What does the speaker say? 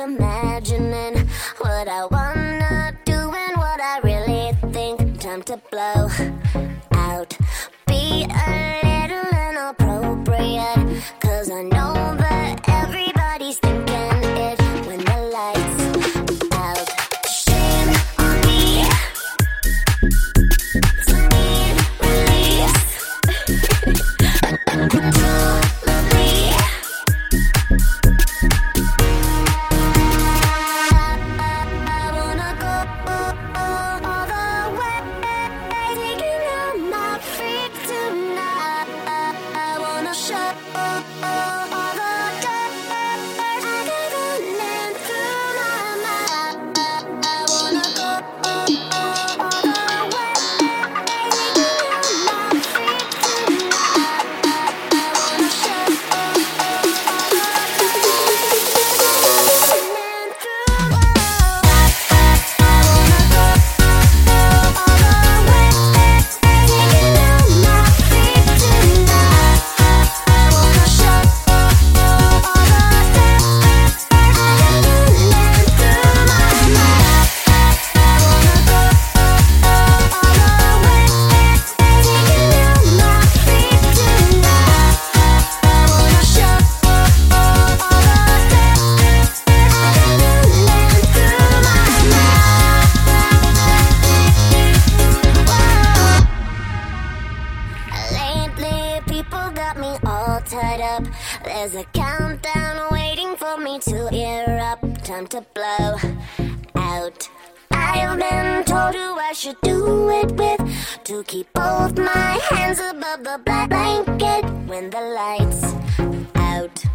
imagining what I wanna do and what I really think. Time to blow out. Be up. There's a countdown waiting for me to erupt. Time to blow out. I've been told who I should do it with. To keep both my hands above the blanket when the lights out.